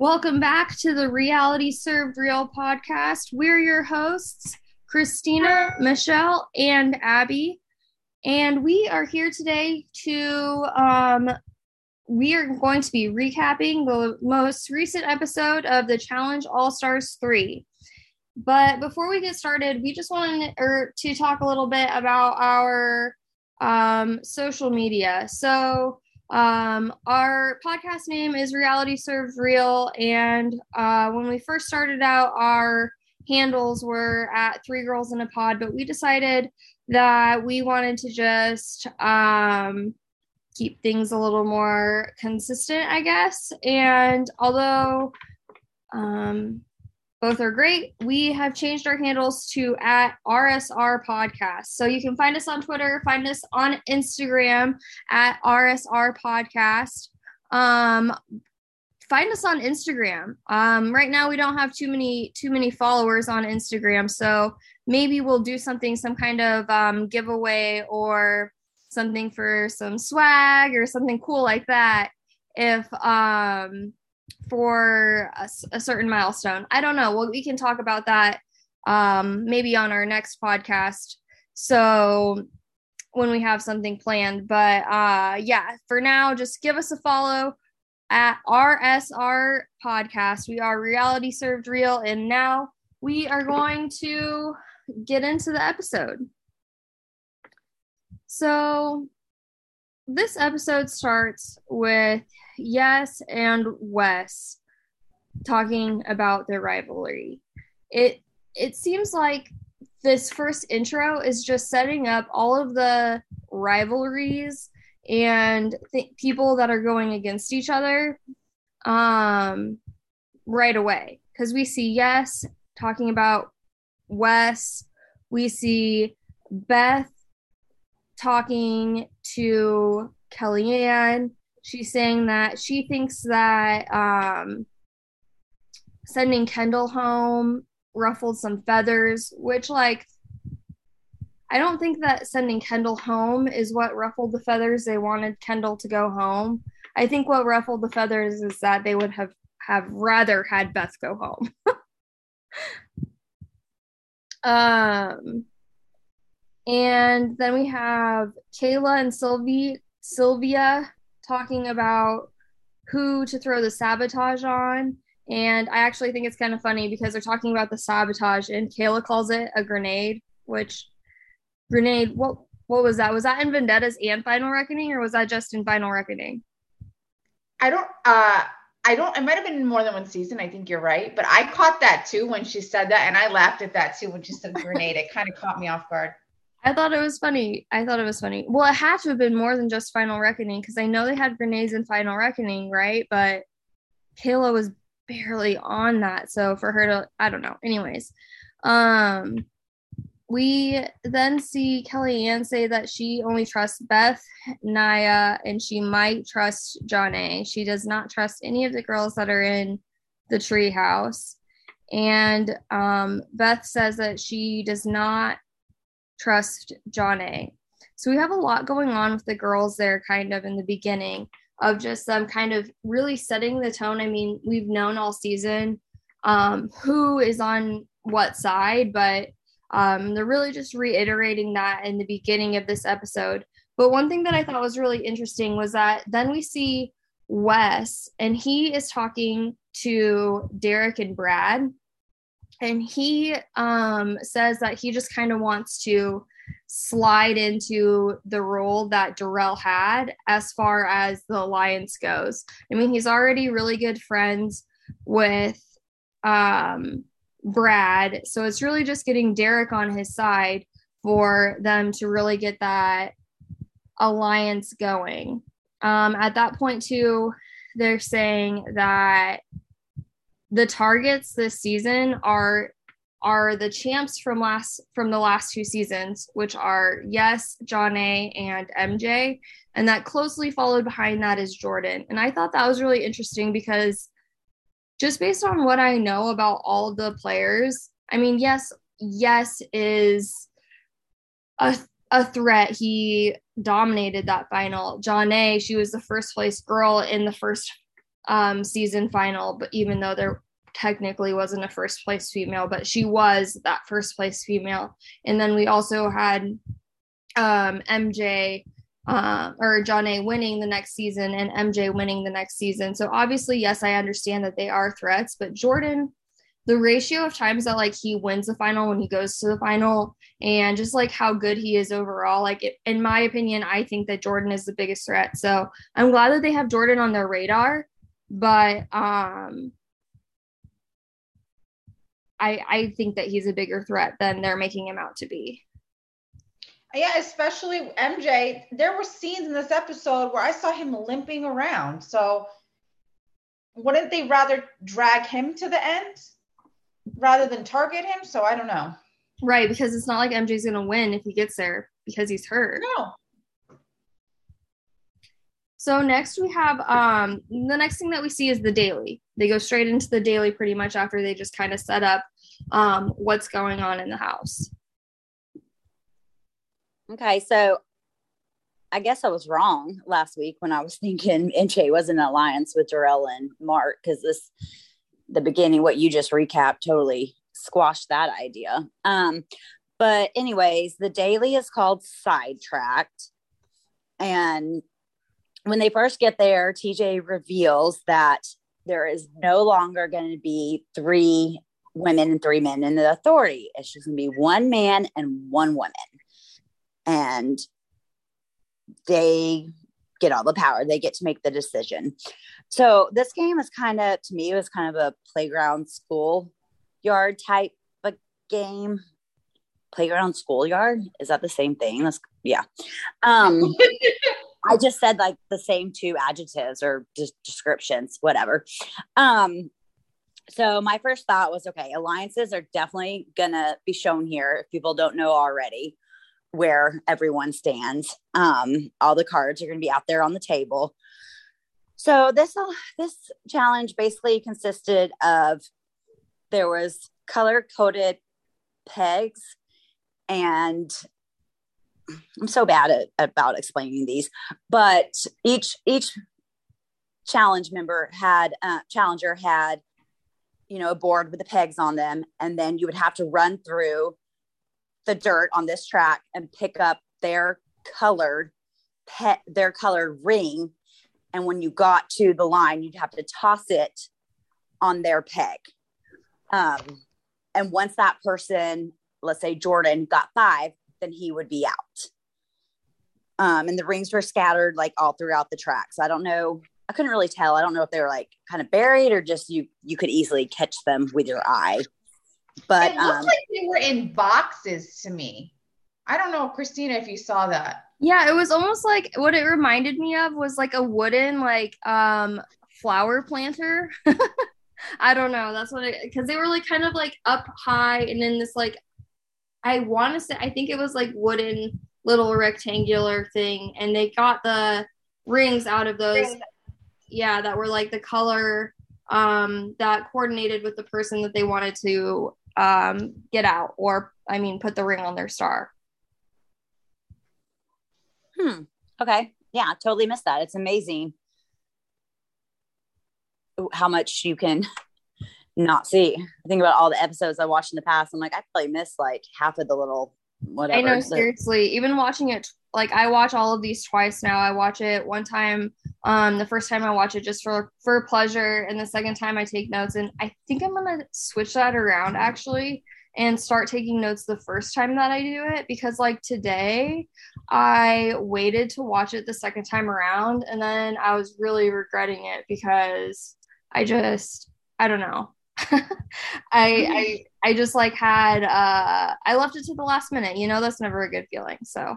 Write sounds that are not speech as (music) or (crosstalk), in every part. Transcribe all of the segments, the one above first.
Welcome back to the Reality Served Real podcast. We're your hosts, Christina, Michelle, and Abby. And we are here today to, um, we are going to be recapping the most recent episode of the Challenge All Stars 3. But before we get started, we just wanted er, to talk a little bit about our um, social media. So, um, our podcast name is Reality Served Real, and uh, when we first started out, our handles were at Three Girls in a Pod, but we decided that we wanted to just um, keep things a little more consistent, I guess. And although um, both are great. We have changed our handles to at RSR Podcast. So you can find us on Twitter, find us on Instagram at RSR Podcast. Um, find us on Instagram. Um, right now we don't have too many too many followers on Instagram, so maybe we'll do something, some kind of um, giveaway or something for some swag or something cool like that. If um for a, a certain milestone. I don't know. Well, we can talk about that um, maybe on our next podcast. So when we have something planned, but uh, yeah, for now, just give us a follow at RSR Podcast. We are Reality Served Real, and now we are going to get into the episode. So this episode starts with Yes and Wes talking about their rivalry. It it seems like this first intro is just setting up all of the rivalries and th- people that are going against each other um right away because we see yes talking about Wes, we see Beth talking to Kellyanne. She's saying that she thinks that um, sending Kendall home ruffled some feathers, which, like, I don't think that sending Kendall home is what ruffled the feathers. They wanted Kendall to go home. I think what ruffled the feathers is that they would have have rather had Beth go home. (laughs) um and then we have Kayla and Sylvie, Sylvia talking about who to throw the sabotage on. And I actually think it's kind of funny because they're talking about the sabotage, and Kayla calls it a grenade, which grenade, what what was that? Was that in Vendettas and Final Reckoning, or was that just in Final Reckoning? I don't uh I don't it might have been more than one season. I think you're right. But I caught that too when she said that, and I laughed at that too when she said grenade. it kind of caught me off guard. I thought it was funny. I thought it was funny. Well, it had to have been more than just Final Reckoning because I know they had grenades in Final Reckoning, right? But Kayla was barely on that. So for her to, I don't know. Anyways, um, we then see Kellyanne say that she only trusts Beth, Nia, and she might trust Jonna. She does not trust any of the girls that are in the treehouse. And um, Beth says that she does not trust Jonna. So we have a lot going on with the girls there kind of in the beginning of just them kind of really setting the tone. I mean, we've known all season um, who is on what side, but um, they're really just reiterating that in the beginning of this episode. But one thing that I thought was really interesting was that then we see Wes, and he is talking to Derek and Brad and he um, says that he just kind of wants to slide into the role that Darrell had as far as the alliance goes. I mean, he's already really good friends with um, Brad, so it's really just getting Derek on his side for them to really get that alliance going. Um, at that point, too, they're saying that the targets this season are are the champs from last from the last two seasons, which are yes, Jonna and MJ, and that closely followed behind that is Jordan. And I thought that was really interesting because just based on what I know about all the players, I mean, yes, yes is a a threat. He dominated that final. Jonna, she was the first place girl in the first um, season final, but even though there technically wasn't a first place female, but she was that first place female. And then we also had um, MJ uh, or Jonna winning the next season and MJ winning the next season. So obviously, yes, I understand that they are threats, but Jordan, the ratio of times that like he wins the final when he goes to the final and just like how good he is overall, like it, in my opinion, I think that Jordan is the biggest threat. So I'm glad that they have Jordan on their radar, but um I I think that he's a bigger threat than they're making him out to be. Yeah, especially MJ. There were scenes in this episode where I saw him limping around. So wouldn't they rather drag him to the end rather than target him? So I don't know. Right, because it's not like MJ's gonna win if he gets there because he's hurt. No. So next we have um the next thing that we see is the daily. They go straight into the daily pretty much after they just kind of set up um what's going on in the house. Okay, so I guess I was wrong last week when I was thinking (laughs) MJ was in alliance with Darrell and Mark because this the beginning what you just recapped totally squashed that idea. Um, but anyways, the daily is called Sidetracked, and when they first get there, TJ reveals that there is no longer going to be three women and three men in the authority. It's just going to be one man and one woman and they get all the power. They get to make the decision. So this game is kind of to me it was kind of a playground school yard type of game. Playground schoolyard is that the same thing? That's yeah. Um, (laughs) I just said like the same two adjectives or just descriptions, whatever. Um, so my first thought was okay, alliances are definitely gonna be shown here if people don't know already where everyone stands. Um, all the cards are to be out there on the table. So this this challenge basically consisted of there was color coded pegs and I'm so bad at about explaining these, but each each challenge member had uh, challenger had you know a board with the pegs on them, and then you would have to run through the dirt on this track and pick up their colored pet their colored ring and when you got to the line you'd have to toss it on their peg. Um, and once that person let's say jordan got five then he would be out um, and the rings were scattered like all throughout the track so i don't know i couldn't really tell i don't know if they were like kind of buried or just you you could easily catch them with your eye but it looked um, like they were in boxes to me. I don't know, Christina, if you saw that. Yeah, it was almost like what it reminded me of was like a wooden like um flower planter. (laughs) I don't know. That's what it because they were like kind of like up high and then this like I want to say I think it was like wooden little rectangular thing and they got the rings out of those yeah that were like the color um that coordinated with the person that they wanted to um, get out or I mean put the ring on their star. Hmm. Okay. Yeah, totally missed that. It's amazing how much you can not see. I think about all the episodes I watched in the past. I'm like, I probably missed like half of the little whatever. I know, seriously. Even watching it, like I watch all of these twice now. I watch it one time. Um, the first time I watch it just for for pleasure, and the second time I take notes. And I think I'm gonna switch that around actually and start taking notes the first time that I do it because like today I waited to watch it the second time around and then I was really regretting it because I just I don't know. I I I just like had uh I left it to the last minute. You know, that's never a good feeling. So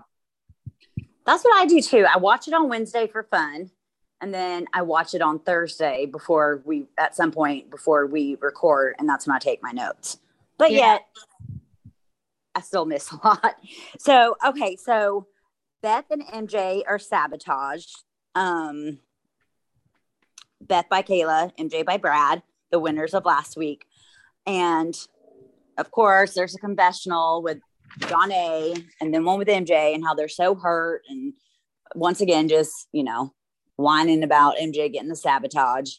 that's what I do too. I watch it on Wednesday for fun. And then I watch it on Thursday before we, at some point before we record, and that's when I take my notes. But yeah. yet, I still miss a lot. (laughs) So, okay, so Beth and MJ are sabotaged. Um, Beth by Kayla, MJ by Brad, the winners of last week. And of course, there's a confessional with Jonna and then one with MJ and how they're so hurt. And once again, just, you know, whining about MJ getting the sabotage.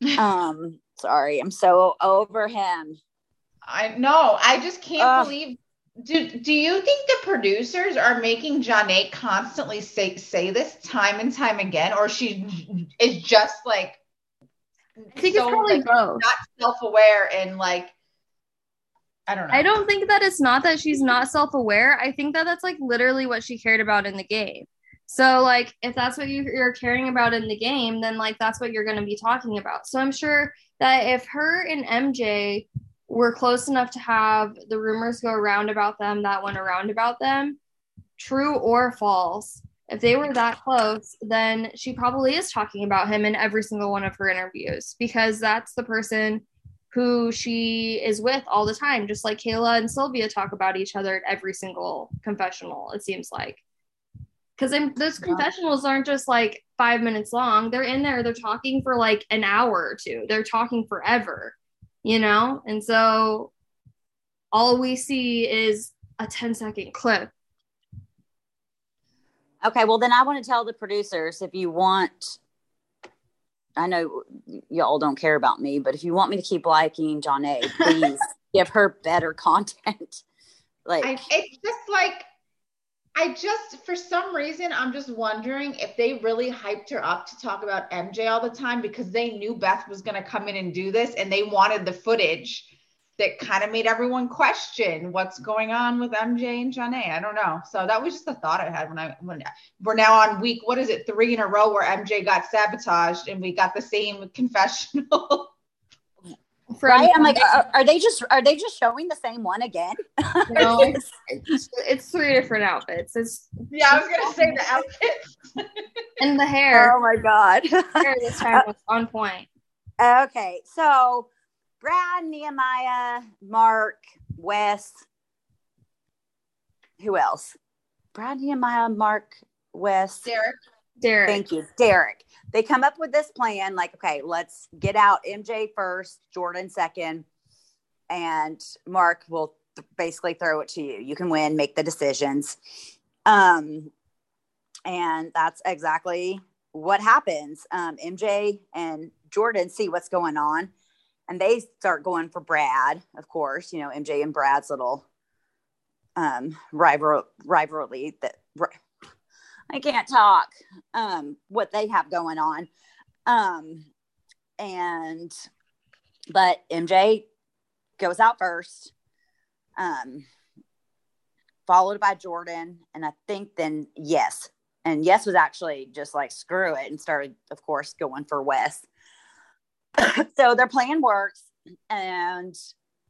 (laughs) Um, sorry, I'm so over him. I know. I just can't Ugh. believe. Do Do you think the producers are making Jonna constantly say say this time and time again, or she is just like I think so, it's probably like, both. not self aware and like I don't know. I don't think that it's not that she's not self aware. I think that that's like literally what she cared about in the game. So, like, if that's what you, you're caring about in the game, then like that's what you're going to be talking about. So, I'm sure that if her and MJ were close enough to have the rumors go around about them that went around about them, true or false, if they were that close, then she probably is talking about him in every single one of her interviews because that's the person who she is with all the time, just like Kayla and Sylvia talk about each other at every single confessional, it seems like. Because those Yeah. confessionals aren't just like five minutes long. They're in there, they're talking for like an hour or two. They're talking forever, you know? And so all we see is a 10 second clip. Okay, well then I want to tell the producers if you want. I know y'all don't care about me, but if you want me to keep liking Jonna, please (laughs) give her better content. (laughs) Like, I, it's just like I just for some reason I'm just wondering if they really hyped her up to talk about MJ all the time because they knew Beth was going to come in and do this and they wanted the footage that kind of made everyone question what's going on with MJ and Jonna. I don't know. So that was just a thought I had when I when we're now on week what is it three in a row where MJ got sabotaged and we got the same (laughs) confessional. Right? I'm like, are, are they just are they just showing the same one again? (laughs) No, it's, it's, it's three different outfits. It's yeah, I was gonna say the outfit. and the hair. oh my god. hair this time was on point. (laughs) Okay, so Brad, Nehemiah, Mark, Wes. Who else? Brad, Nehemiah, Mark, Wes. Derek. Derek. Thank you, Derek. They come up with this plan like, okay, let's get out MJ first, Jordan second, and Mark will th- basically throw it to you. You can win, make the decisions. Um, and that's exactly what happens. Um, MJ and Jordan see what's going on, and they start going for Brad. Of course, you know MJ and Brad's little um, rival rivalry that I can't talk. Um, what they have going on, um, and but MJ goes out first. Um, followed by Jordan, and I think then yes, and yes was actually just like screw it and started, of course, going for Wes. (coughs) so their plan works, and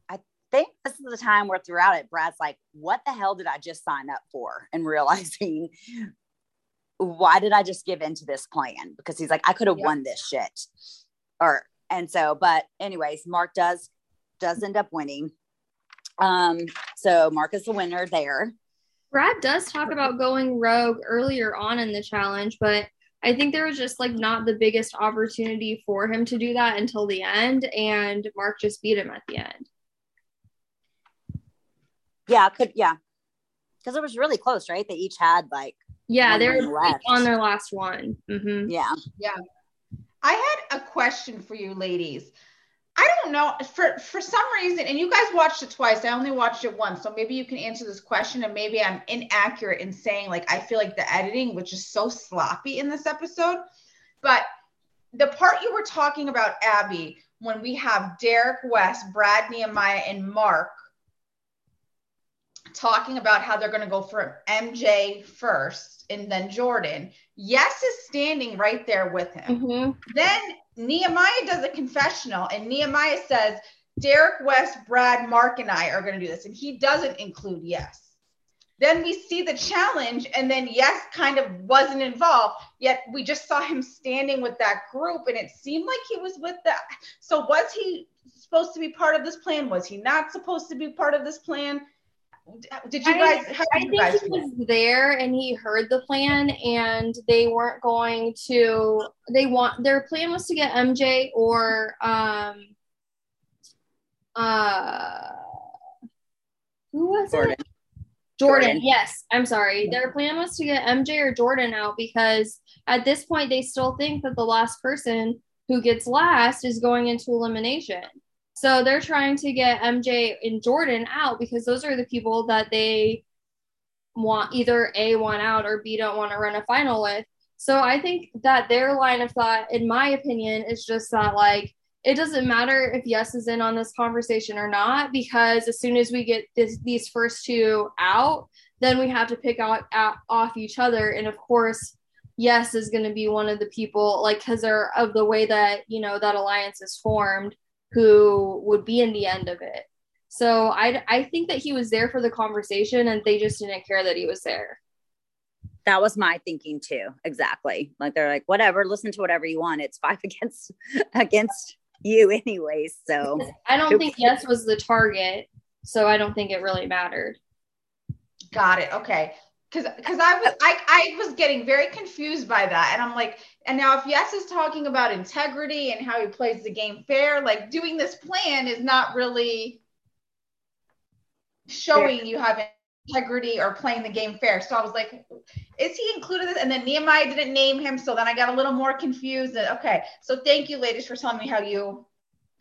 I think this is the time where throughout it, Brad's like, "What the hell did I just sign up for?" (laughs) and realizing why did I just give into this plan? Because he's like, I could have Yep. won this shit, or and so, but anyways, Mark does does end up winning. Um, so Mark is the winner there. Brad does talk about going rogue earlier on in the challenge, but I think there was just like not the biggest opportunity for him to do that until the end, and Mark just beat him at the end. Yeah, could yeah, because it was really close, right? They each had like Yeah, they were left. on their last one. hmm Yeah, yeah. I had a question for you ladies. I don't know for for some reason, and you guys watched it twice. I only watched it once, so maybe you can answer this question. And maybe I'm inaccurate in saying like I feel like the editing, which is so sloppy in this episode, but the part you were talking about, Abby, when we have Derek Wes, Brad Nehemiah, and Mark talking about how they're going to go for MJ first and then Jordan. Yes is standing right there with him. hmm Then Nehemiah does a confessional, and Nehemiah says, Derek Wes, Brad, Mark, and I are going to do this. And he doesn't include yes. Then we see the challenge, and then yes kind of wasn't involved, yet we just saw him standing with that group, and it seemed like he was with that. So, was he supposed to be part of this plan? Was he not supposed to be part of this plan? Did you guys? How I did you think guys he feel? was there and he heard the plan, and they weren't going to. They want their plan was to get MJ or um uh who was Jordan. it? Jordan. Jordan. Yes, I'm sorry. Their plan was to get MJ or Jordan out because at this point they still think that the last person who gets last is going into elimination. So they're trying to get MJ and Jordan out because those are the people that they want either A want out or B don't want to run a final with. So I think that their line of thought, in my opinion, is just that like it doesn't matter if Yes is in on this conversation or not because as soon as we get this, these first two out, then we have to pick out, out off each other. And of course, Yes is going to be one of the people like because they're of the way that you know that alliance is formed, who would be in the end of it. So I I think that he was there for the conversation, and they just didn't care that he was there. That was my thinking too. Exactly. Like they're like, whatever, listen to whatever you want. It's five (laughs) against against you anyways. So I don't think yes was the target, so I don't think it really mattered. Got it. Okay. Cause, cause I was I, I was getting very confused by that. And I'm like, and now if Yes is talking about integrity and how he plays the game fair, like doing this plan is not really showing you have integrity or playing the game fair. So I was like, is he included this? And then Nehemiah didn't name him. So then I got a little more confused. And, okay. So thank you, ladies, for telling me how you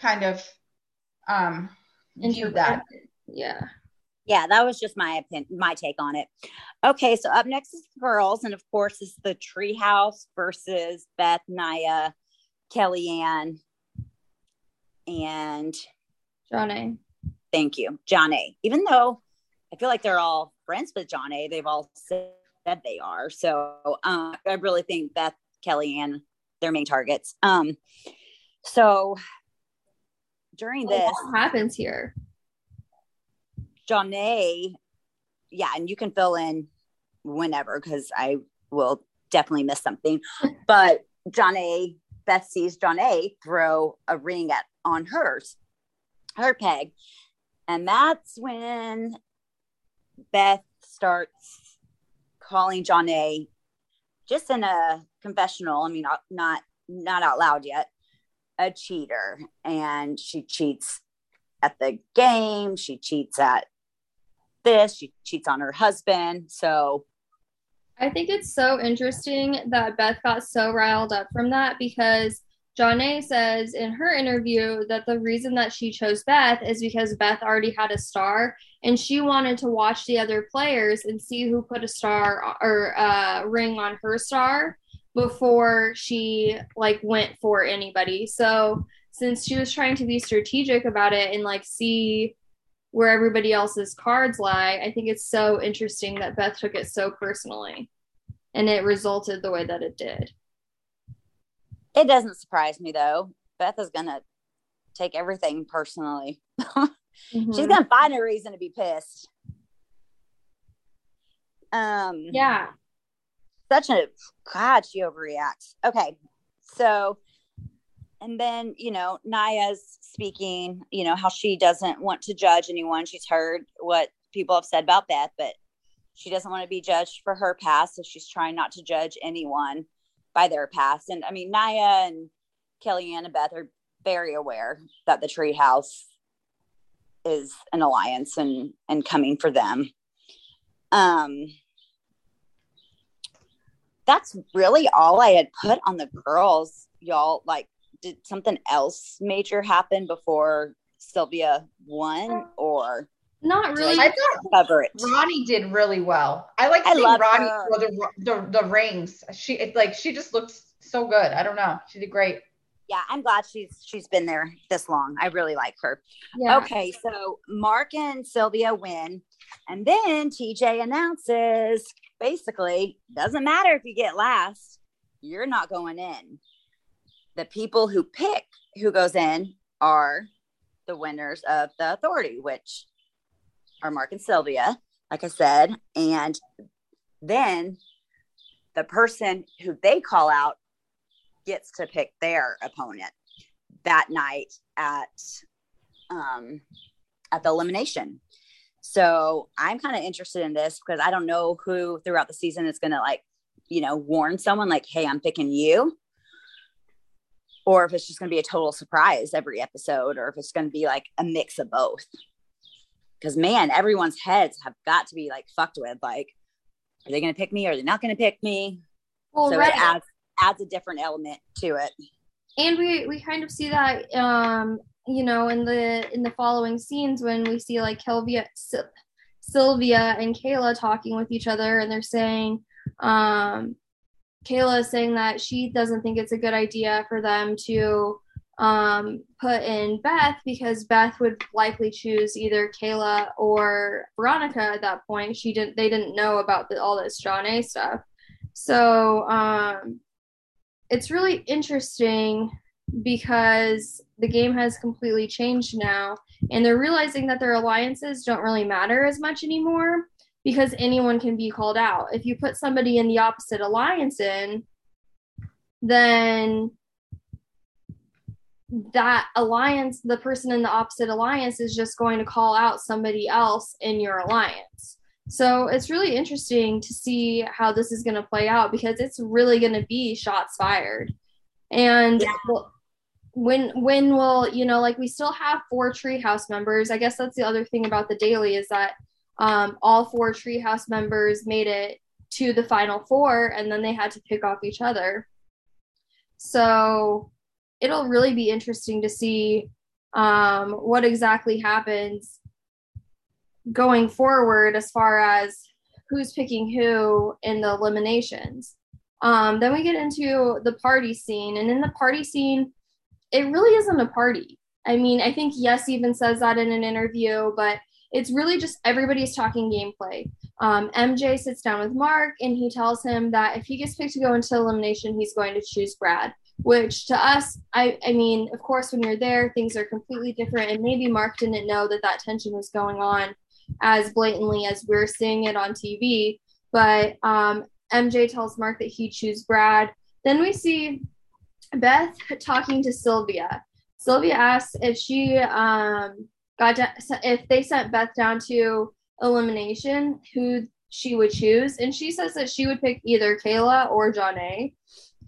kind of um viewed that. Yeah. Yeah, that was just my opinion, my take on it. Okay, so up next is the girls, and of course, is the Treehouse versus Beth, Nia, Kellyanne, and Jonna. Thank you, Jonna. Even though I feel like they're all friends with Jonna, they've all said they are. So um, I really think Beth, Kellyanne, their main targets. Um, so during this, what happens here? Jonna, yeah, and you can fill in whenever because I will definitely miss something. But Jonna, Beth sees Jonna throw a ring at on hers, her peg. And that's when Beth starts calling Jonna just in a confessional. I mean, not not not out loud yet, a cheater. And she cheats at the game. She cheats at this. She cheats on her husband. So I think it's so interesting that Beth got so riled up from that because Jonna says in her interview that the reason that she chose Beth is because Beth already had a star and she wanted to watch the other players and see who put a star or a ring on her star before she like went for anybody. So since she was trying to be strategic about it and like see where everybody else's cards lie, I think it's so interesting that Beth took it so personally and it resulted the way that it did. It doesn't surprise me though. Beth is going to take everything personally. (laughs) mm-hmm. She's going to find a reason to be pissed. Um yeah. Such a god she overreacts. Okay. So and then you know Nia's speaking you know how she doesn't want to judge anyone. She's heard what people have said about beth but she doesn't want to be judged for her past so she's trying not to judge anyone by their past. And i mean naya and kellyanne and beth are very aware that the treehouse is an alliance and and coming for them. Um that's really all i had put on the girls y'all. Like did something else major happen before Sylvia won uh, or not really? I thought cover it. Ronnie did really well. I like seeing Ronnie for the, the the rings. She it, like she just looks so good. I don't know. She did great. Yeah, I'm glad she's she's been there this long. I really like her. Yeah. Okay, so Mark and Sylvia win, and then TJ announces basically doesn't matter if you get last, you're not going in the people who pick who goes in are the winners of the authority, which are Mark and Sylvia, like I said. And then the person who they call out gets to pick their opponent that night at um at the elimination. So I'm kind of interested in this because I don't know who throughout the season is going to like, you know, warn someone like, "Hey, I'm picking you." Or if it's just going to be a total surprise every episode, or if it's going to be like a mix of both. Because man, everyone's heads have got to be like fucked with. Like, are they going to pick me? Or are they not going to pick me? Well, so right. it adds adds a different element to it. and we we kind of see that um you know in the in the following scenes when we see like Sylvia Sylvia and Kayla talking with each other and they're saying um Kayla saying that she doesn't think it's a good idea for them to um, put in Beth because Beth would likely choose either Kayla or Veronica at that point. She didn't. They didn't know about the, all this Jonna stuff. So um, it's really interesting because the game has completely changed now, and they're realizing that their alliances don't really matter as much anymore because anyone can be called out. If you put somebody in the opposite alliance in, then that alliance, the person in the opposite alliance is just going to call out somebody else in your alliance. So it's really interesting to see how this is going to play out because it's really going to be shots fired. And yeah. when when will you know like we still have four treehouse members. I guess that's the other thing about the daily is that um, all four treehouse members made it to the final four and then they had to pick off each other. So it'll really be interesting to see um, what exactly happens going forward as far as who's picking who in the eliminations. Um, then we get into the party scene, and in the party scene, it really isn't a party. I mean, I think Yes even says that in an interview, but it's really just everybody's talking gameplay. Um, MJ sits down with Mark and he tells him that if he gets picked to go into elimination, he's going to choose Brad. Which to us, I, I mean, of course, when you're there, things are completely different. And maybe Mark didn't know that that tension was going on as blatantly as we're seeing it on TV. But um, MJ tells Mark that he choose Brad. Then we see Beth talking to Sylvia. Sylvia asks if she um, got to, if they sent Beth down to elimination, who she would choose, and she says that she would pick either Kayla or Jonna.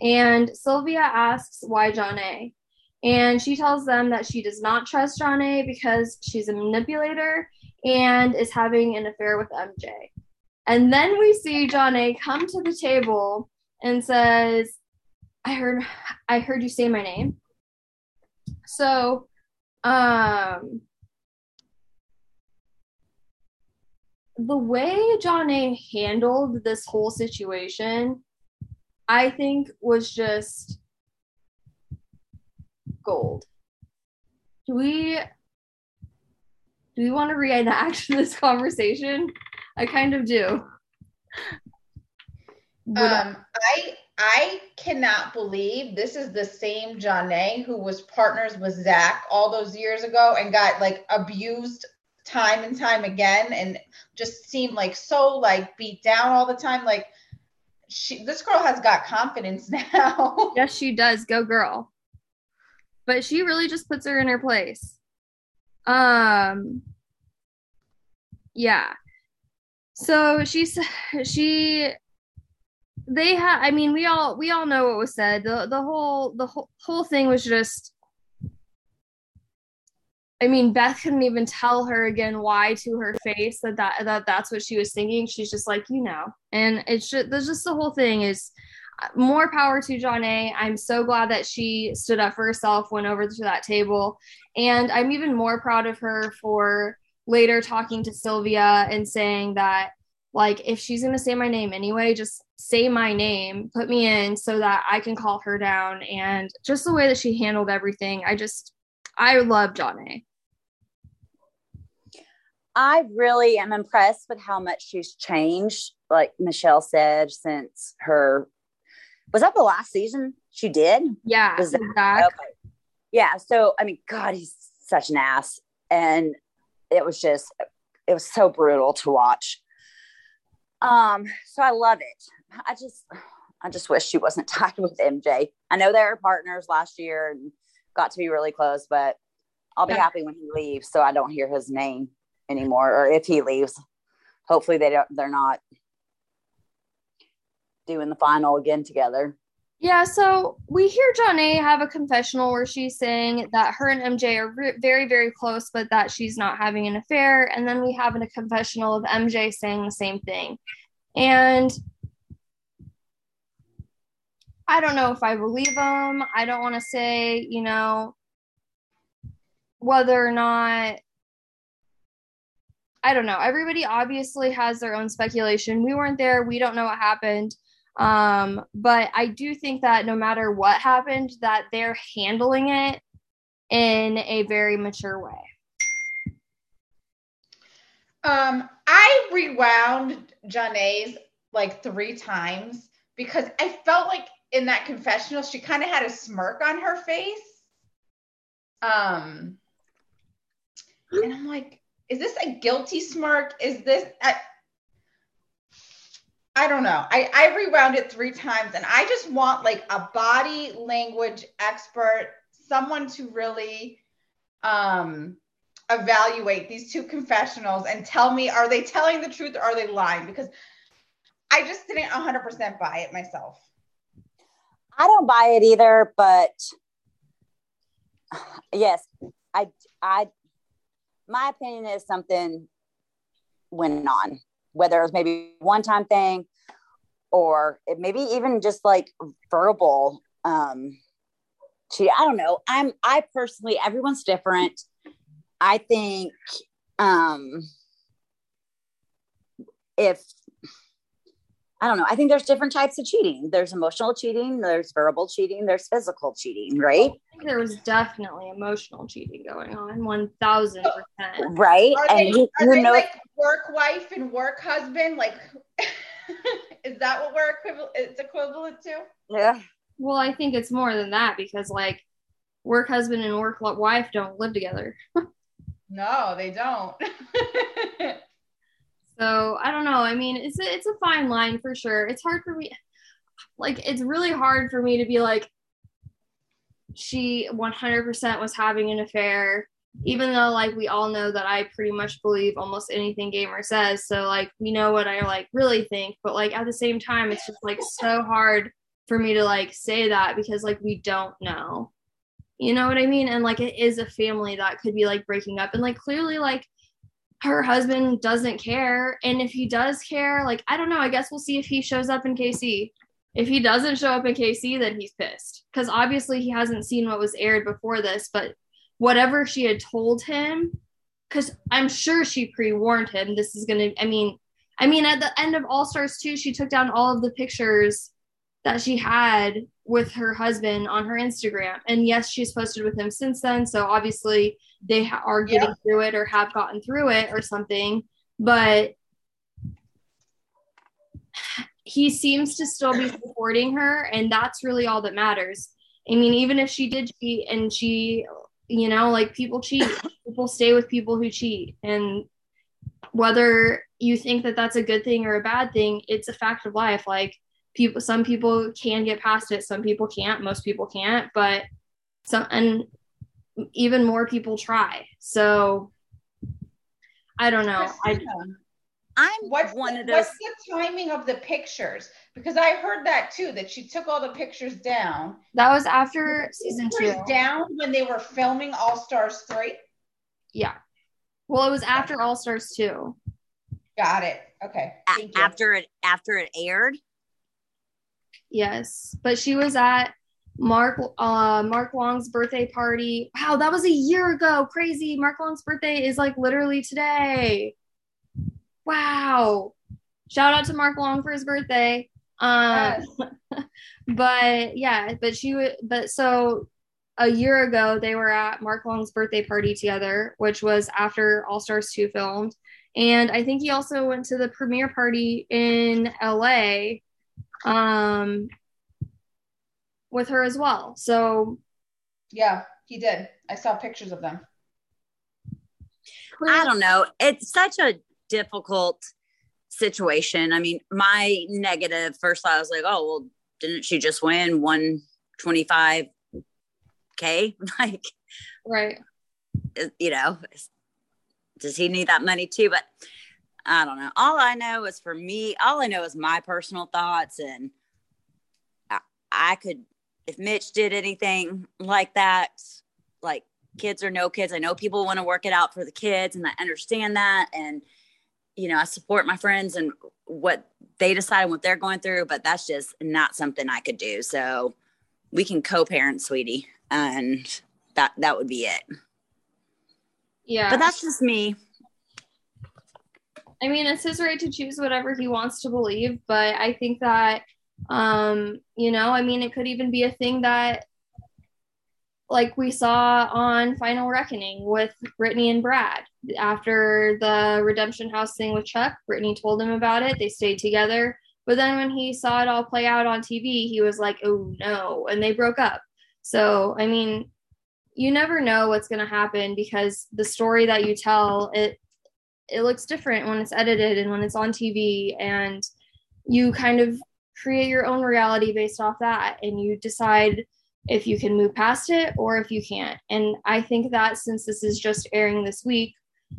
And Sylvia asks why Jonna. And she tells them that she does not trust Jonna because she's a manipulator and is having an affair with MJ. And then we see Jonna come to the table and says, I heard I heard you say my name. So um the way Jonna handled this whole situation, I think was just gold. Do we do we want to reenact (laughs) this conversation? I kind of do. um, I I cannot believe this is the same Jonna who was partners with Zach all those years ago and got like abused time and time again and just seemed like so like beat down all the time like she this girl has got confidence (laughs) now. Yes she does. Go girl. But she really just puts her in her place. Um yeah. So she's she they had i mean we all we all know what was said. The the whole the whole, whole thing was just I mean, Beth couldn't even tell her again why to her face that, that that that's what she was thinking. She's just like, you know, and it's just there's just the whole thing is uh, more power to Jonna. I'm so glad that she stood up for herself, went over to that table, and I'm even more proud of her for later talking to Sylvia and saying that like if she's gonna say my name anyway, just say my name, put me in so that I can call her down. And just the way that she handled everything, I just I love Jonna. I really am impressed with how much she's changed. Like Michelle said, since her was that the last season she did? Yeah, was that, okay. Yeah. So I mean, God, he's such an ass, and it was just it was so brutal to watch. Um, so I love it. I just I just wish she wasn't (laughs) tied with MJ. I know they were partners last year and got to be really close, but I'll be yeah. happy when he leaves so I don't hear his name anymore or if he leaves hopefully they don't they're not doing the final again together yeah so we hear Jonna have a confessional where she's saying that her and mj are re- very very close but that she's not having an affair and then we have in a confessional of mj saying the same thing and I don't know if I believe them. I don't want to say, you know, whether or not I don't know. Everybody obviously has their own speculation. We weren't there. We don't know what happened. Um, but I do think that no matter what happened, that they're handling it in a very mature way. Um, I rewound Jonna's like three times because I felt like in that confessional she kind of had a smirk on her face. Um, and I'm like, is this a guilty smirk? Is this I, I don't know. I, I rewound it three times and I just want like a body language expert, someone to really um evaluate these two confessionals and tell me are they telling the truth or are they lying? Because I just didn't 100% buy it myself. I don't buy it either, but (sighs) yes, I I my opinion is something went on, whether it was maybe one time thing or it maybe even just like verbal um she I don't know. I'm I personally everyone's different. I think um if I don't know. I think there's different types of cheating. There's emotional cheating, there's verbal cheating, there's physical cheating, right? I think there was definitely emotional cheating going on, one thousand percent. Right. Are and they, you, are you they know like work wife and work husband? Like, (laughs) is that what we're equivalent? It's equivalent to? yeah. Well, I think it's more than that because like work husband and work wife don't live together. (laughs) No, they don't. (laughs) So I don't know. I mean, it's a, it's a fine line for sure. It's hard for me. Like, it's really hard for me to be like, she 100% was having an affair, even though like we all know that I pretty much believe almost anything Gamer says. So like we know what I like really think, but like at the same time, it's just like so hard for me to like say that because like we don't know. You know what I mean? And like it is a family that could be like breaking up, and like clearly like her husband doesn't care. And if he does care, like, I don't know. I guess we'll see if he shows up in KC. If he doesn't show up in KC, then he's pissed. Because obviously he hasn't seen what was aired before this, but whatever she had told him, because I'm sure she pre warned him this is going to, I mean, I mean, at the end of All Stars 2, she took down all of the pictures that she had with her husband on her Instagram. And yes, she's posted with him since then. So obviously they ha- are getting Yeah. through it or have gotten through it or something. But he seems to still be supporting her. And that's really all that matters. I mean, even if she did cheat and she, you know, like people cheat, people stay with people who cheat. And whether you think that that's a good thing or a bad thing, it's a fact of life. Like, people some people can get past it some people can't most people can't but some and even more people try so i don't know i Christina, I'm what's one the, of those. what's the timing of the pictures? Because I heard that too, that she took all the pictures down. that was after season two down when they were filming All Stars 3. yeah well it was after all stars 2 Got it. Okay. a- you. after it after it aired. yes but she was at mark uh mark long's birthday party. Wow that was a year ago. Crazy. Mark long's birthday is like literally today. Wow. Shout out to mark long for his birthday. Um Yes. (laughs) but yeah, but she would, but so a year ago they were at Mark Long's birthday party together, which was after All Stars 2 filmed. And I think he also went to the premiere party in LA um with her as well. So Yeah, he did. I saw pictures of them. I don't know. It's such a difficult situation. I mean, my negative first thought was like, oh, well, didn't she just win 125K? (laughs) Like, right. you know, does he need that money too? But I don't know. All I know is for me, all I know is my personal thoughts. And I, I could, if Mitch did anything like that, like kids or no kids, I know people want to work it out for the kids and I understand that. And, you know, I support my friends and what they decide and what they're going through, but that's just not something I could do. So we can co-parent, sweetie, and that that would be it. Yeah. But that's just me. I mean, it's his right to choose whatever he wants to believe, but I think that um, you know, I mean, it could even be a thing that like we saw on Final Reckoning with Brittany and Brad. After the Redemption House thing with Chuck, Brittany told him about it. They stayed together. But then when he saw it all play out on TV, he was like, oh no. And they broke up. So, I mean, you never know what's going to happen because the story that you tell, it, it looks different when it's edited and when it's on TV. And you kind of create your own reality based off that. And you decide if you can move past it or if you can't. And I think that since this is just airing this week,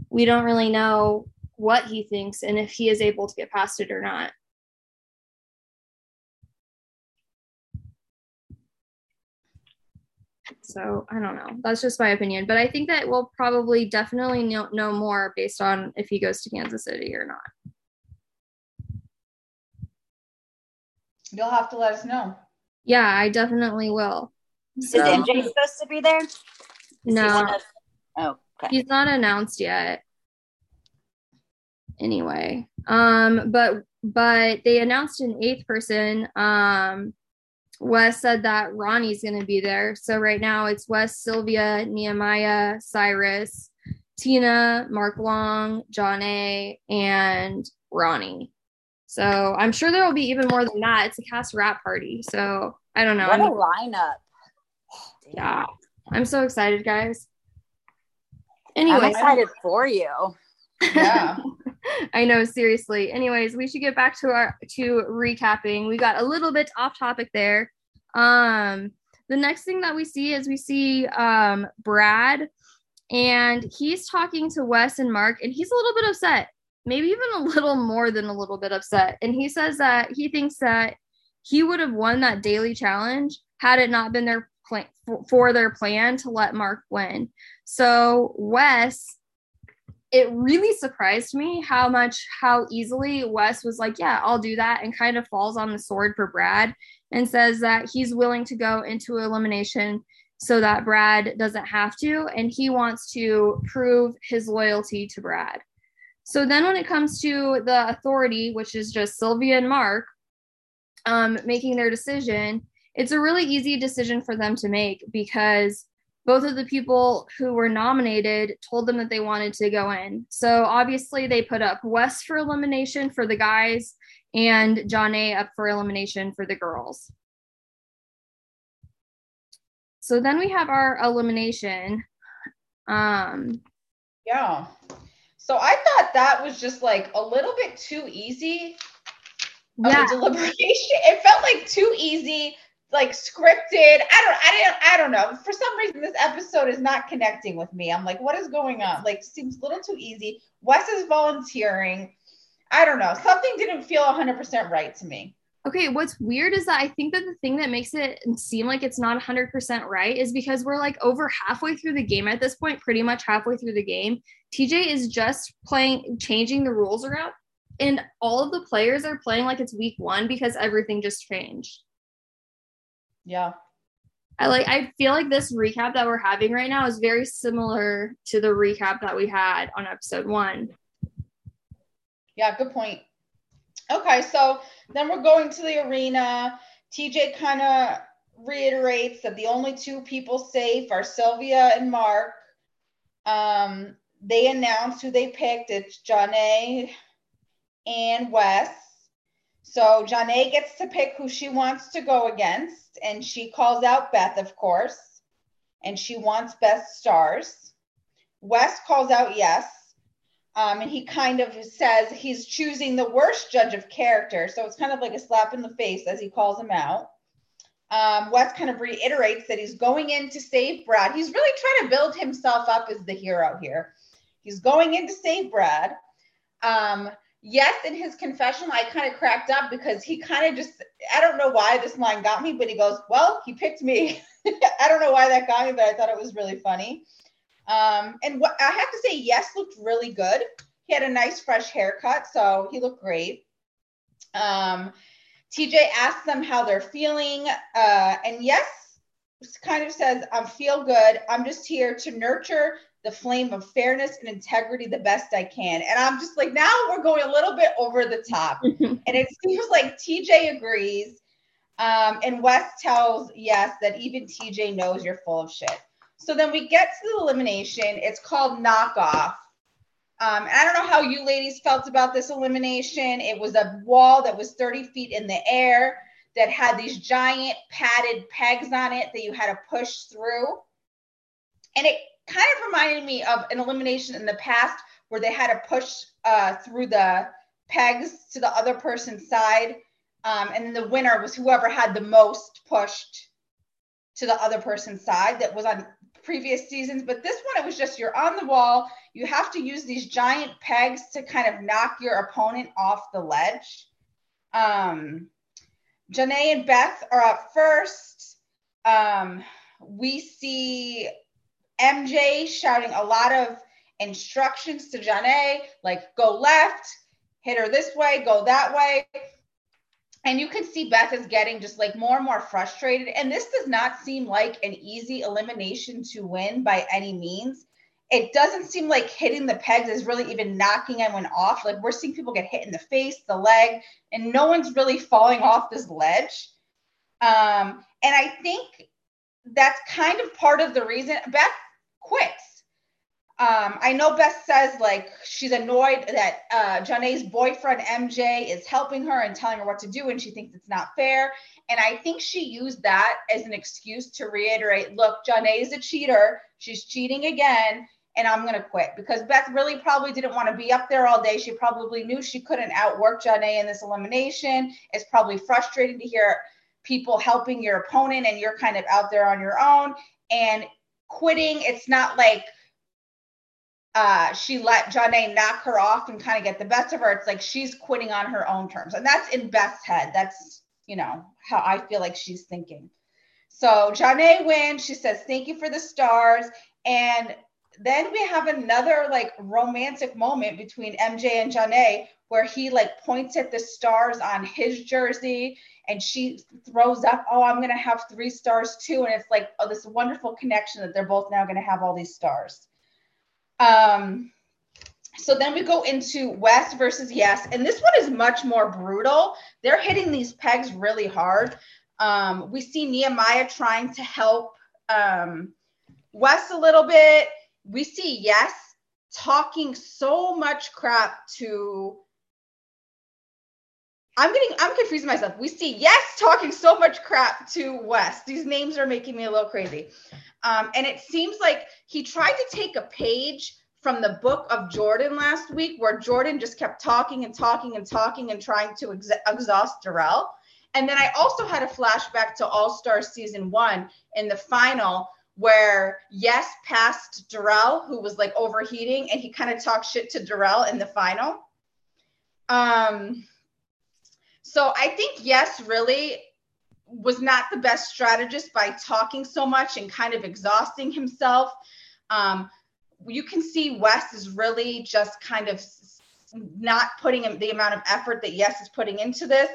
we don't really know what he thinks and if he is able to get past it or not. So I don't know. That's just my opinion. But I think that we'll probably definitely know, know more based on if he goes to Kansas City or not. You'll have to let us know. Yeah, I definitely will. So, Is MJ supposed to be there? Is no. Oh, okay. He's not announced yet. Anyway, um, but but they announced an eighth person. Um, Wes said that Ronnie's going to be there. So right now it's Wes, Sylvia, Nehemiah, Cyrus, Tina, Mark Long, Jonna, and Ronnie. So I'm sure there will be even more than that. It's a cast wrap party. So I don't know. What a lineup. Yeah. I'm so excited, guys. Anyway, I'm excited for you. Yeah. (laughs) I know, seriously. Anyways, we should get back to our to recapping. We got a little bit off topic there. Um, the next thing that we see is we see um Brad and he's talking to Wes and Mark, and he's a little bit upset, maybe even a little more than a little bit upset. And he says that he thinks that he would have won that daily challenge had it not been their plan for their plan to let Mark win. So Wes it really surprised me how much how easily Wes was like, yeah, I'll do that and kind of falls on the sword for Brad and says that he's willing to go into elimination so that Brad doesn't have to and he wants to prove his loyalty to Brad. So then when it comes to the authority, which is just Sylvia and Mark um, making their decision, it's a really easy decision for them to make because both of the people who were nominated told them that they wanted to go in. So obviously they put up Wes for elimination for the guys and Jonna up for elimination for the girls. So then we have our elimination. Um yeah. So I thought that was just like a little bit too easy. Yeah. deliberation. It felt like too easy like scripted. I don't I didn't I don't know. For some reason this episode is not connecting with me. I'm like, what is going on? Like seems a little too easy. Wes is volunteering. I don't know. Something didn't feel 100% right to me. Okay, what's weird is that I think that the thing that makes it seem like it's not 100% right is because we're like over halfway through the game at this point, pretty much halfway through the game. TJ is just playing, changing the rules around, and all of the players are playing like it's week one because everything just changed. Yeah. I like I feel like this recap that we're having right now is very similar to the recap that we had on episode 1. Yeah, good point. Okay, so then we're going to the arena. TJ kind of reiterates that the only two people safe are Sylvia and Mark. Um, they announced who they picked. It's Jonna and Wes. So Jonna gets to pick who she wants to go against, and she calls out Beth, of course, and she wants best stars. Wes calls out yes, um, and he kind of says he's choosing the worst judge of character. So it's kind of like a slap in the face as he calls him out. Um, Wes kind of reiterates that he's going in to save Brad. He's really trying to build himself up as the hero here. He's going in to save Brad. Um, yes, in his confessional, I kind of cracked up because he kind of just, I don't know why this line got me, but he goes, Well, he picked me. (laughs) I don't know why that got me, but I thought it was really funny. Um, and what I have to say, yes, looked really good. He had a nice fresh haircut, so he looked great. Um, TJ asks them how they're feeling, uh, and yes, kind of says, "I'm feel good. I'm just here to nurture the flame of fairness and integrity the best I can." And I'm just like, now we're going a little bit over the top, (laughs) and it seems like TJ agrees, um, and Wes tells yes that even TJ knows you're full of shit. So then we get to the elimination. It's called knockoff. Um, I don't know how you ladies felt about this elimination. It was a wall that was 30 feet in the air that had these giant padded pegs on it that you had to push through. And it kind of reminded me of an elimination in the past where they had to push uh, through the pegs to the other person's side. Um, and the winner was whoever had the most pushed to the other person's side that was on previous seasons. But this one, it was just you're on the wall. You have to use these giant pegs to kind of knock your opponent off the ledge. Um, Jonna and Beth are up first. Um, we see MJ shouting a lot of instructions to Jonna, like go left, hit her this way, go that way. And you can see Beth is getting just like more and more frustrated. And this does not seem like an easy elimination to win by any means. It doesn't seem like hitting the pegs is really even knocking anyone off. Like we're seeing people get hit in the face, the leg, and no one's really falling off this ledge. Um, and I think that's kind of part of the reason Beth quits um, I know Beth says like she's annoyed that uh, Jonna's boyfriend MJ is helping her and telling her what to do, and she thinks it's not fair. And I think she used that as an excuse to reiterate, look, Jonna is a cheater. She's cheating again, and I'm gonna quit because Beth really probably didn't want to be up there all day. She probably knew she couldn't outwork Jonna in this elimination. It's probably frustrating to hear people helping your opponent and you're kind of out there on your own and quitting. It's not like uh, she let Jonna knock her off and kind of get the best of her. It's like she's quitting on her own terms. And that's in Beth's head. That's, you know, how I feel like she's thinking. So Jonna wins. She says, Thank you for the stars. And then we have another like romantic moment between MJ and Jonna where he like points at the stars on his jersey and she throws up, Oh, I'm going to have three stars too. And it's like, oh, this wonderful connection that they're both now going to have all these stars. Um, so then we go into Wes versus Yes, and this one is much more brutal. They're hitting these pegs really hard. Um, we see Nehemiah trying to help um, Wes a little bit. We see Yes talking so much crap to. I'm getting, I'm confusing myself. We see Yes talking so much crap to Wes. These names are making me a little crazy. Um, and it seems like he tried to take a page from the book of Jordan last week, where Jordan just kept talking and talking and talking and trying to ex- exhaust Darrell. And then I also had a flashback to All Star season one in the final, where Yes passed Darrell, who was like overheating, and he kind of talked shit to Darrell in the final. Um, so I think Yes really was not the best strategist by talking so much and kind of exhausting himself. Um, you can see Wes is really just kind of not putting the amount of effort that Yes is putting into this.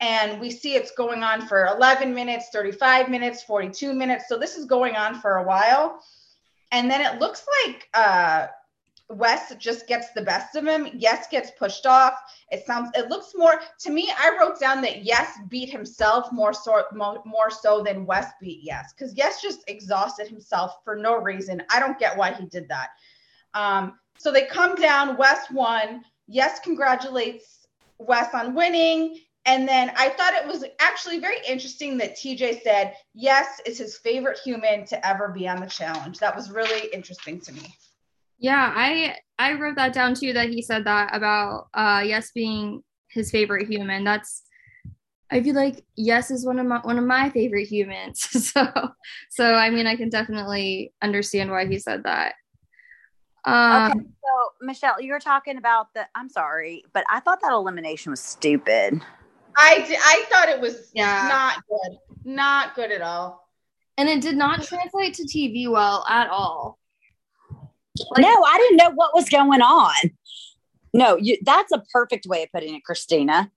And we see it's going on for 11 minutes, 35 minutes, 42 minutes. So this is going on for a while. And then it looks like uh, Wes just gets the best of him. Yes gets pushed off. It sounds it looks more to me. I wrote down that Yes beat himself more so more, more so than Wes beat Yes because Yes just exhausted himself for no reason. I don't get why he did that. Um, so they come down. Wes won. Yes congratulates Wes on winning. And then I thought it was actually very interesting that TJ said Yes is his favorite human to ever be on the challenge. That was really interesting to me. Yeah, I I wrote that down too that he said that about uh yes being his favorite human. That's I feel like yes is one of my one of my favorite humans. (laughs) so so I mean I can definitely understand why he said that. Um okay, so Michelle, you were talking about the I'm sorry, but I thought that elimination was stupid. I I thought it was yeah. not good. Not good at all. And it did not translate to TV well at all. Like, no, I didn't know what was going on. No, you, that's a perfect way of putting it, Christina.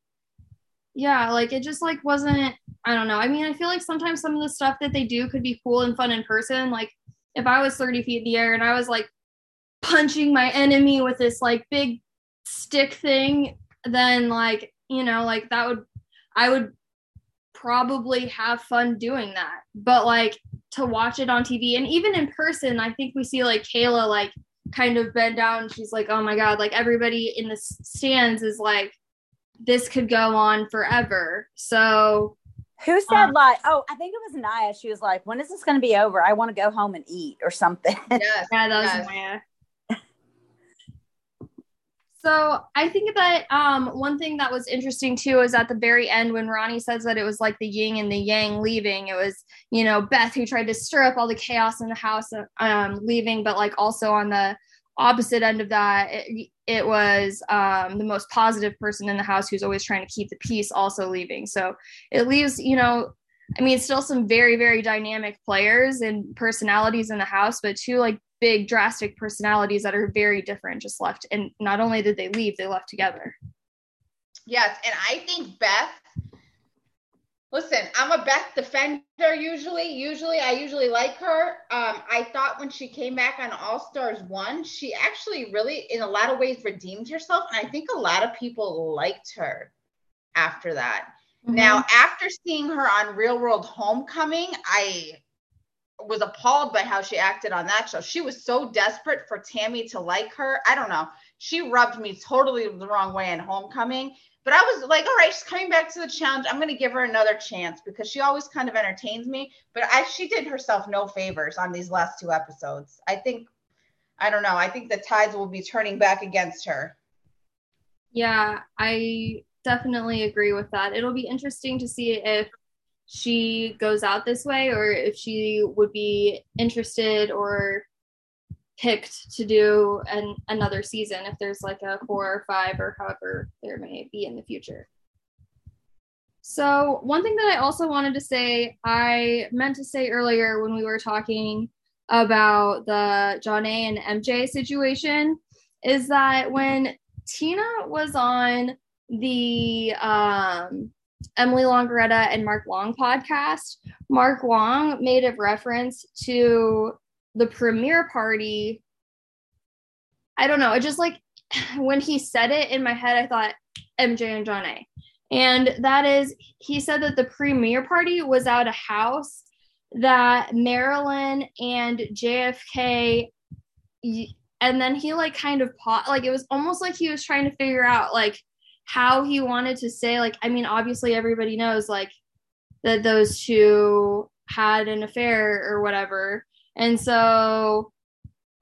yeah, like it just like wasn't I don't know. I mean, I feel like sometimes some of the stuff that they do could be cool and fun in person. Like if I was 30 feet in the air and I was like punching my enemy with this like big stick thing, then like, you know, like that would I would probably have fun doing that. But like to watch it on TV and even in person, I think we see like Kayla like kind of bend down. She's like, oh my God, like everybody in the stands is like, this could go on forever. So who said um, like, oh, I think it was Nia. She was like, when is this going to be over? I want to go home and eat or something. Yes, yeah, that was yes. Nia. So I think that um, one thing that was interesting too is at the very end when Ronnie says that it was like the yin and the yang leaving. It was you know Beth who tried to stir up all the chaos in the house um, leaving, but like also on the opposite end of that, it, it was um, the most positive person in the house who's always trying to keep the peace also leaving. So it leaves you know I mean, still some very, very dynamic players and personalities in the house, but two like big drastic personalities that are very different just left. And not only did they leave they left together. Yes and i think beth listen i'm a beth defender usually. Usually i usually like her. Um, i thought when she came back on all stars one she actually really in a lot of ways redeemed herself. And i think a lot of people liked her after that. Mm-hmm. now after seeing her on real world homecoming i was appalled by how she acted on that show. She was so desperate for Tammy to like her. I don't know. She rubbed me totally the wrong way in Homecoming. But I was like, all right, she's coming back to the challenge. I'm going to give her another chance because she always kind of entertains me. But I, she did herself no favors on these last two episodes. I think, I don't know. I think the tides will be turning back against her. Yeah, I definitely agree with that. It'll be interesting to see if she goes out this way or if she would be interested or picked to do an, another season if there's like a four or five or however there may be in the future. So, one thing that I also wanted to say, I meant to say earlier when we were talking about the Jonna and MJ situation is that when Tina was on the um, Emily Longeretta and Mark Long podcast, Mark Long made a reference to the premiere party. I don't know. It just like (sighs) when he said it in my head, I thought MJ and Jonna. And that is, he said that the premiere party was at a house that Marilyn and JFK, and then he like kind of pot, like it was almost like he was trying to figure out like how he wanted to say like i mean obviously everybody knows like that those two had an affair or whatever. And so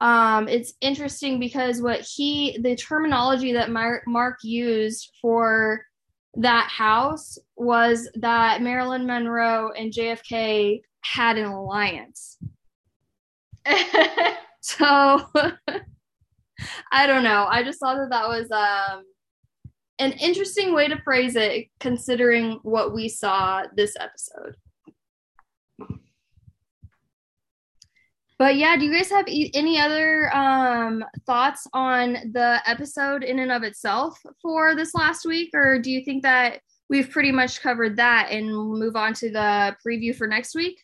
um it's interesting because what he the terminology that mark, mark used for that house was that marilyn monroe and jfk had an alliance. (laughs) So (laughs) i don't know. I just thought that that was um an interesting way to phrase it considering what we saw this episode. But yeah, do you guys have e- any other um, thoughts on the episode in and of itself for this last week, or do you think that we've pretty much covered that and move on to the preview for next week?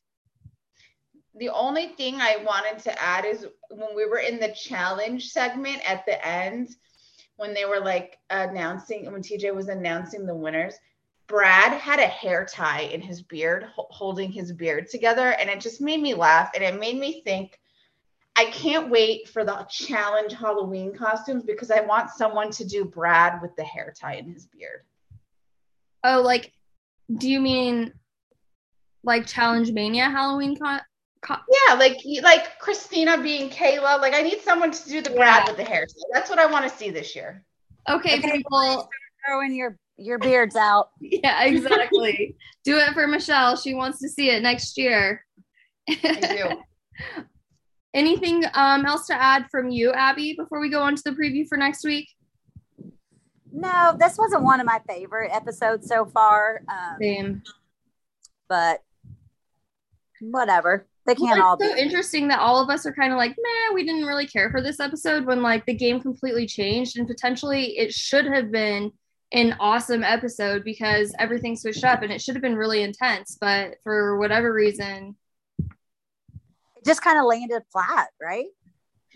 The only thing I wanted to add is when we were in the challenge segment at the end, when they were like announcing when TJ was announcing the winners, Brad had a hair tie in his beard, holding his beard together, and it just made me laugh and it made me think. I can't wait for the challenge Halloween costumes because I want someone to do Brad with the hair tie in his beard. Oh, like, do you mean like Challenge Mania Halloween co- yeah, like like Christina being Kayla. Like I need someone to do the Brad yeah. with the hair. That's what I want to see this year. Okay, okay people, throwing your your beards out. (laughs) Yeah, exactly. do it for Michelle. She wants to see it next year. I do. (laughs) Anything um, else to add from you, Abby, before we go on to the preview for next week? No, this wasn't one of my favorite episodes so far. Um, Same. But whatever. They can't well, all so interesting that all of us are kind of like, man, we didn't really care for this episode when like the game completely changed and potentially it should have been an awesome episode because everything switched up and it should have been really intense, but for whatever reason, it just kind of landed flat, right?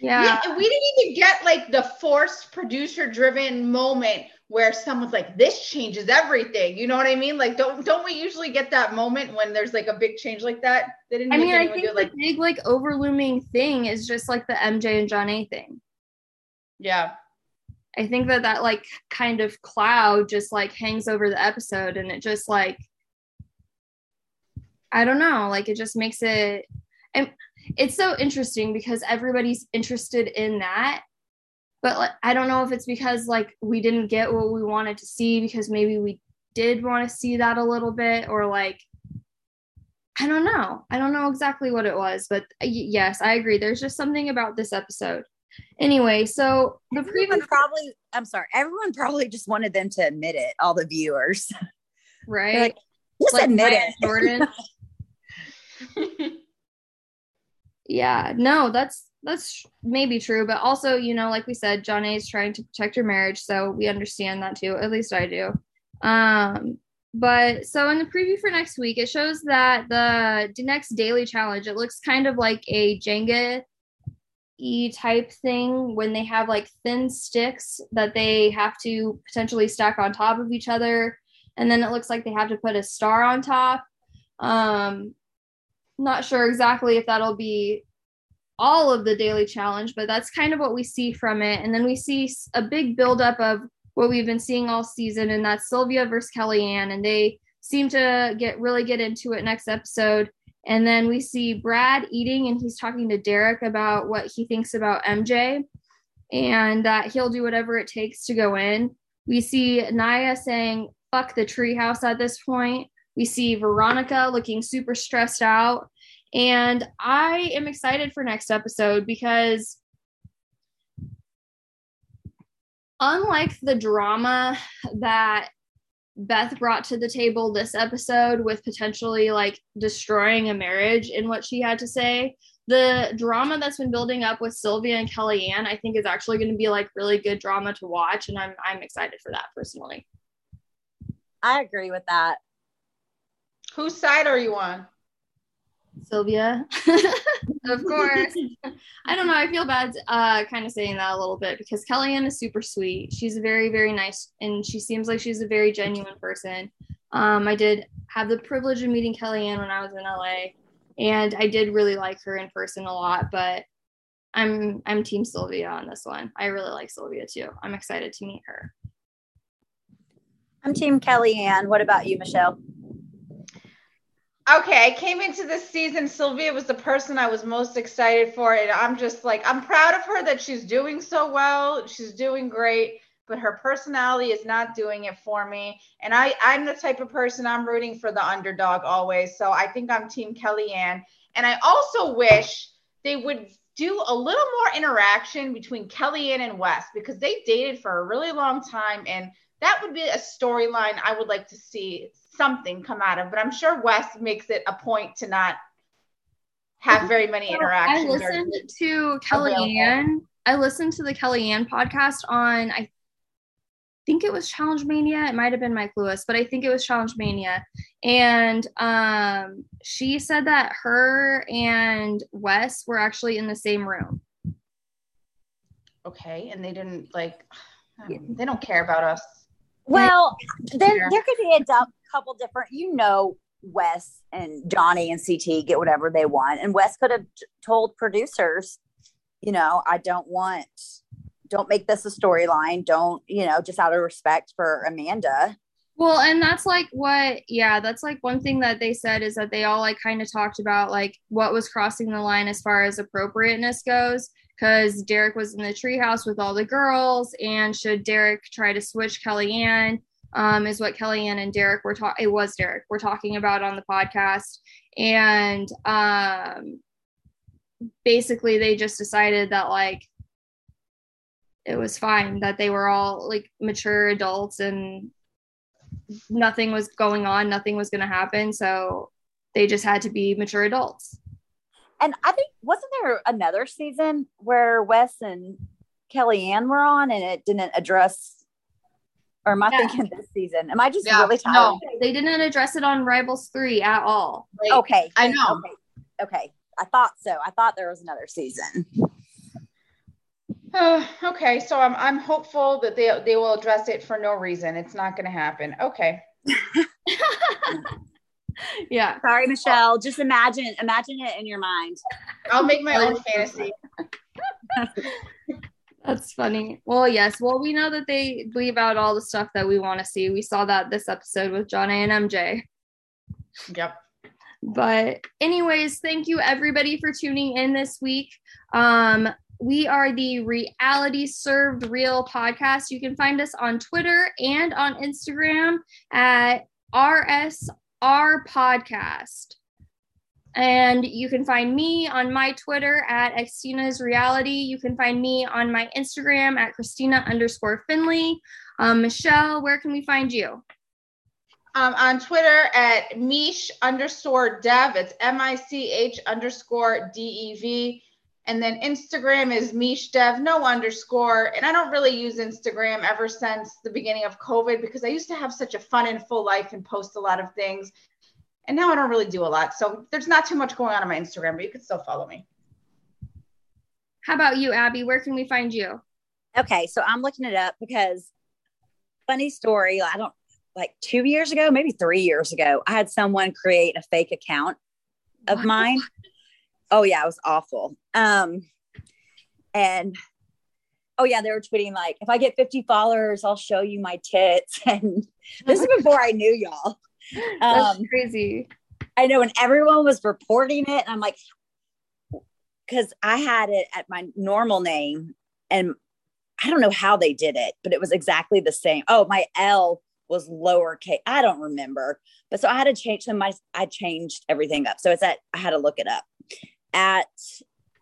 Yeah. yeah. We didn't even get like the forced producer driven moment where someone's like, this changes everything. You know what I mean? Like, don't don't we usually get that moment when there's like a big change like that? They didn't I mean, I think the like big like overlooming thing is just like the MJ and Jonna thing. Yeah. I think that that like kind of cloud just like hangs over the episode and it just like I don't know, like it just makes it and it's so interesting because everybody's interested in that but like, i don't know if it's because like we didn't get what we wanted to see because maybe we did want to see that a little bit or like i don't know. I don't know exactly what it was but uh, yes i agree. There's just something about this episode. Anyway so the everyone probably i'm sorry everyone probably just wanted them to admit it all the viewers. Right? like, just like admit it. Jordan. (laughs) (laughs) Yeah no that's that's maybe true but also you know like we said Jonna is trying to protect her marriage so we understand that too at least i do. Um but so in the preview for next week it shows that the, the next daily challenge it looks kind of like a jenga e type thing when they have like thin sticks that they have to potentially stack on top of each other and then it looks like they have to put a star on top. Um not sure exactly if that'll be all of the daily challenge, but that's kind of what we see from it. And then we see a big buildup of what we've been seeing all season, and that's Sylvia versus Kellyanne. And they seem to get really get into it next episode. And then we see Brad eating, and he's talking to Derek about what he thinks about MJ and that he'll do whatever it takes to go in. We see Nia saying, fuck the treehouse at this point. We see Veronica looking super stressed out. And I am excited for next episode because unlike the drama that Beth brought to the table this episode with potentially like destroying a marriage in what she had to say, the drama that's been building up with Sylvia and Kellyanne, I think is actually going to be like really good drama to watch, and I'm I'm excited for that personally. I agree with that. Whose side are you on? Sylvia. (laughs) of course. I don't know. I feel bad uh, kind of saying that a little bit because Kellyanne is super sweet. She's very, very nice and she seems like she's a very genuine person. Um, I did have the privilege of meeting Kellyanne when I was in LA and I did really like her in person a lot, but I'm I'm team Sylvia on this one. I really like Sylvia too. I'm excited to meet her. I'm team Kellyanne. What about you, Michelle? Okay, I came into this season. Sylvia was the person I was most excited for, and I'm just like, I'm proud of her that she's doing so well. She's doing great, but her personality is not doing it for me. And I, I'm the type of person I'm rooting for the underdog always. So I think I'm Team Kellyanne. And I also wish they would do a little more interaction between Kellyanne and Wes because they dated for a really long time, and that would be a storyline I would like to see something come out of. But I'm sure Wes makes it a point to not have very many interactions. I listened to Kellyanne. I listened to the Kellyanne podcast on I think it was Challenge Mania. It might have been Mike Lewis, but I think it was Challenge Mania. And um, she said that her and Wes were actually in the same room. Okay, and they didn't like. (sighs) They don't care about us. Well, there there could be a couple different, you know, Wes and Johnny and CT get whatever they want. And Wes could have told producers, you know, I don't want, don't make this a storyline. Don't, you know, just out of respect for Amanda. Well, and that's like what, yeah, that's like one thing that they said is that they all like kind of talked about like what was crossing the line as far as appropriateness goes. Because Derek was in the treehouse with all the girls, and should Derek try to switch Kellyanne? Um, is what Kellyanne and Derek were talking. It was Derek we're talking about on the podcast, and um, basically they just decided that like it was fine that they were all like mature adults and nothing was going on, nothing was going to happen, so they just had to be mature adults. And I think wasn't there another season where Wes and Kellyanne were on, and it didn't address Or am I Yeah. thinking this season? Am I just Yeah, really tired? no. They didn't address it on Rivals 3 at all. Wait, Okay. I know. Okay. Okay. I thought so. I thought there was another season. Uh, (sighs) okay, so I'm I'm hopeful that they they will address it for no reason. It's not going to happen. Okay. (laughs) Yeah. Sorry, Michelle. Just imagine imagine it in your mind. I'll make my own (laughs) fantasy. (laughs) That's funny. Well, yes. Well, we know that they leave out all the stuff that we want to see. We saw that this episode with Jonna and MJ. Yep. But anyways, thank you everybody for tuning in this week. Um, we are the Reality Served Real podcast. You can find us on Twitter and on Instagram at RSR Podcast. And you can find me on my Twitter at Xtina's Reality. You can find me on my Instagram at Christina underscore Finley. Um, Michelle, where can we find you? Um, on Twitter at Mish underscore dev. It's M I C H underscore D E V. And then Instagram is Mish dev, no underscore. And I don't really use Instagram ever since the beginning of COVID because I used to have such a fun and full life and post a lot of things. And now I don't really do a lot. So there's not too much going on on my Instagram, but you can still follow me. How about you, Abby? Where can we find you? Okay, so I'm looking it up because funny story. I don't like two years ago, maybe three years ago, I had someone create a fake account of What? mine. Oh yeah, it was awful. Um, and oh yeah, they were tweeting like, if I get 50 followers, I'll show you my tits. (laughs) And this is before I knew y'all. That's Um, crazy. I know, and everyone was reporting it, and I'm like, because I had it at my normal name, and I don't know how they did it, but it was exactly the same. Oh, my L was lowercase. I don't remember, but so I had to change them. My I changed everything up, so it's at I had to look it up at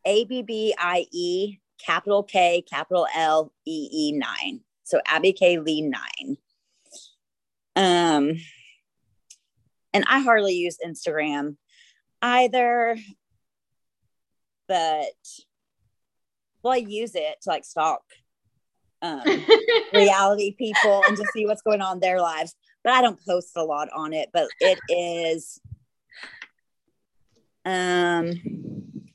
A B B I E capital K capital L E E nine. So Abby K Lee nine. Um and I hardly use Instagram either, but well, I use it to like stalk um, (laughs) reality people and to see what's going on in their lives. But I don't post a lot on it. But it is, um,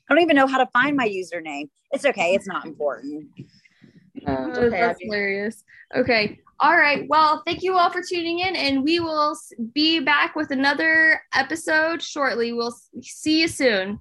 I don't even know how to find my username. It's okay. It's not important. Um, Oh, okay, that's Abby. hilarious. Okay. All right. Well, thank you all for tuning in, and we will be back with another episode shortly. We'll see you soon.